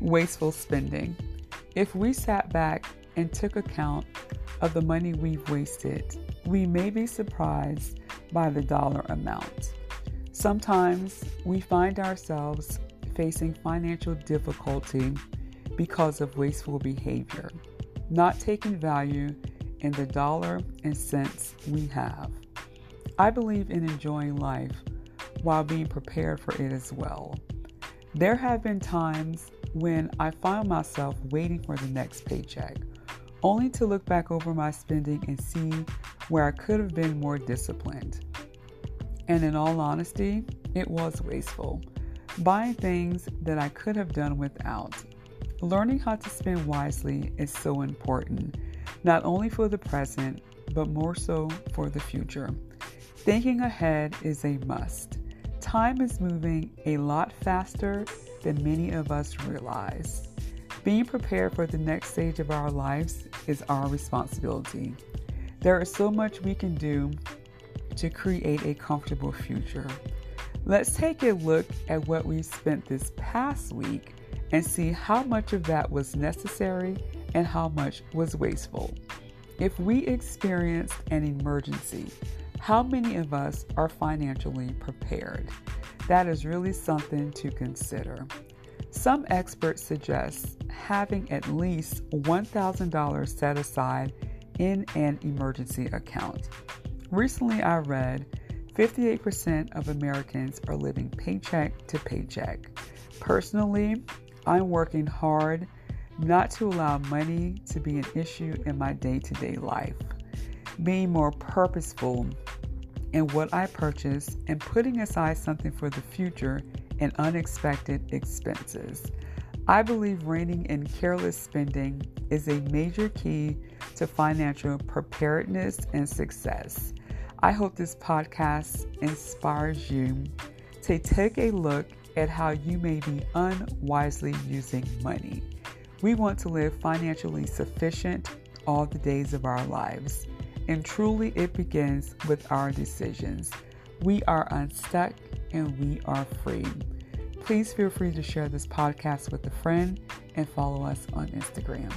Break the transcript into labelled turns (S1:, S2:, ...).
S1: Wasteful spending. If we sat back and took account of the money we've wasted, we may be surprised by the dollar amount. Sometimes we find ourselves facing financial difficulty because of wasteful behavior, not taking value in the dollar and cents we have. I believe in enjoying life while being prepared for it as well. There have been times when I found myself waiting for the next paycheck, only to look back over my spending and see where I could have been more disciplined. And in all honesty, it was wasteful. Buying things that I could have done without. Learning how to spend wisely is so important, not only for the present, but more so for the future. Thinking ahead is a must. Time is moving a lot faster than many of us realize. Being prepared for the next stage of our lives is our responsibility. There is so much we can do to create a comfortable future. Let's take a look at what we spent this past week and see how much of that was necessary and how much was wasteful. If we experienced an emergency, how many of us are financially prepared? That is really something to consider. Some experts suggest having at least $1,000 set aside in an emergency account. Recently, I read 58% of Americans are living paycheck to paycheck. Personally, I'm working hard not to allow money to be an issue in my day to day life. Being more purposeful in what I purchase and putting aside something for the future and unexpected expenses. I believe reining in careless spending is a major key to financial preparedness and success. I hope this podcast inspires you to take a look at how you may be unwisely using money. We want to live financially sufficient all the days of our lives. And truly, it begins with our decisions. We are unstuck and we are free. Please feel free to share this podcast with a friend and follow us on Instagram.